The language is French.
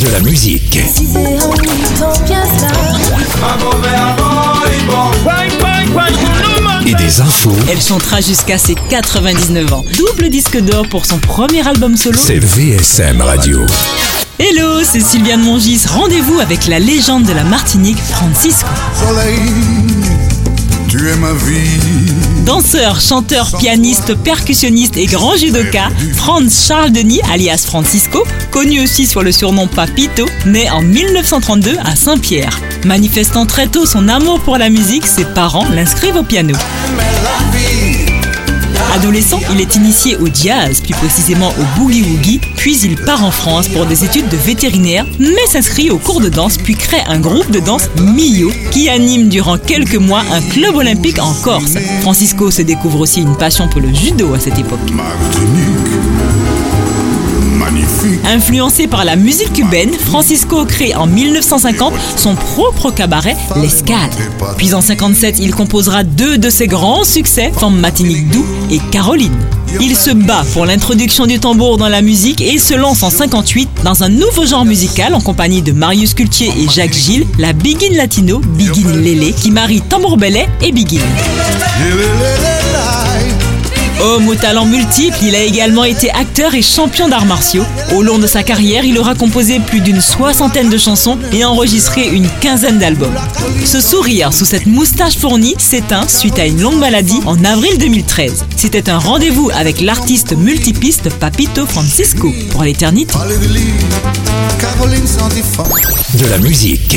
De la musique. Et des infos. Elle chantera jusqu'à ses 99 ans. Double disque d'or pour son premier album solo. C'est VSM Radio. Hello, c'est Sylviane Mongis. Rendez-vous avec la légende de la Martinique, Francisco. Soleil, tu es ma vie. Danseur, chanteur, pianiste, percussionniste et grand judoka, Franz Charles Denis, alias Francisco, connu aussi sur le surnom Papito, naît en 1932 à Saint-Pierre. Manifestant très tôt son amour pour la musique, ses parents l'inscrivent au piano. Adolescent, il est initié au jazz, plus précisément au boogie-woogie, puis il part en France pour des études de vétérinaire, mais s'inscrit au cours de danse, puis crée un groupe de danse Mio, qui anime durant quelques mois un club olympique en Corse. Francisco se découvre aussi une passion pour le judo à cette époque. Influencé par la musique cubaine, Francisco crée en 1950 son propre cabaret, l'Escale. Puis en 57, il composera deux de ses grands succès, Femme Matinique Doux et Caroline. Il se bat pour l'introduction du tambour dans la musique et se lance en 58 dans un nouveau genre musical en compagnie de Marius Cultier et Jacques Gilles, la Biguine Latino, Biguine Lélé, qui marie tambour belay et Biguine. Homme au talent multiple, il a également été acteur et champion d'arts martiaux. Au long de sa carrière, il aura composé plus d'une soixantaine de chansons et enregistré une quinzaine d'albums. Ce sourire sous cette moustache fournie s'éteint suite à une longue maladie en avril 2013. C'était un rendez-vous avec l'artiste multipiste Papito Francisco pour l'éternité. De la musique.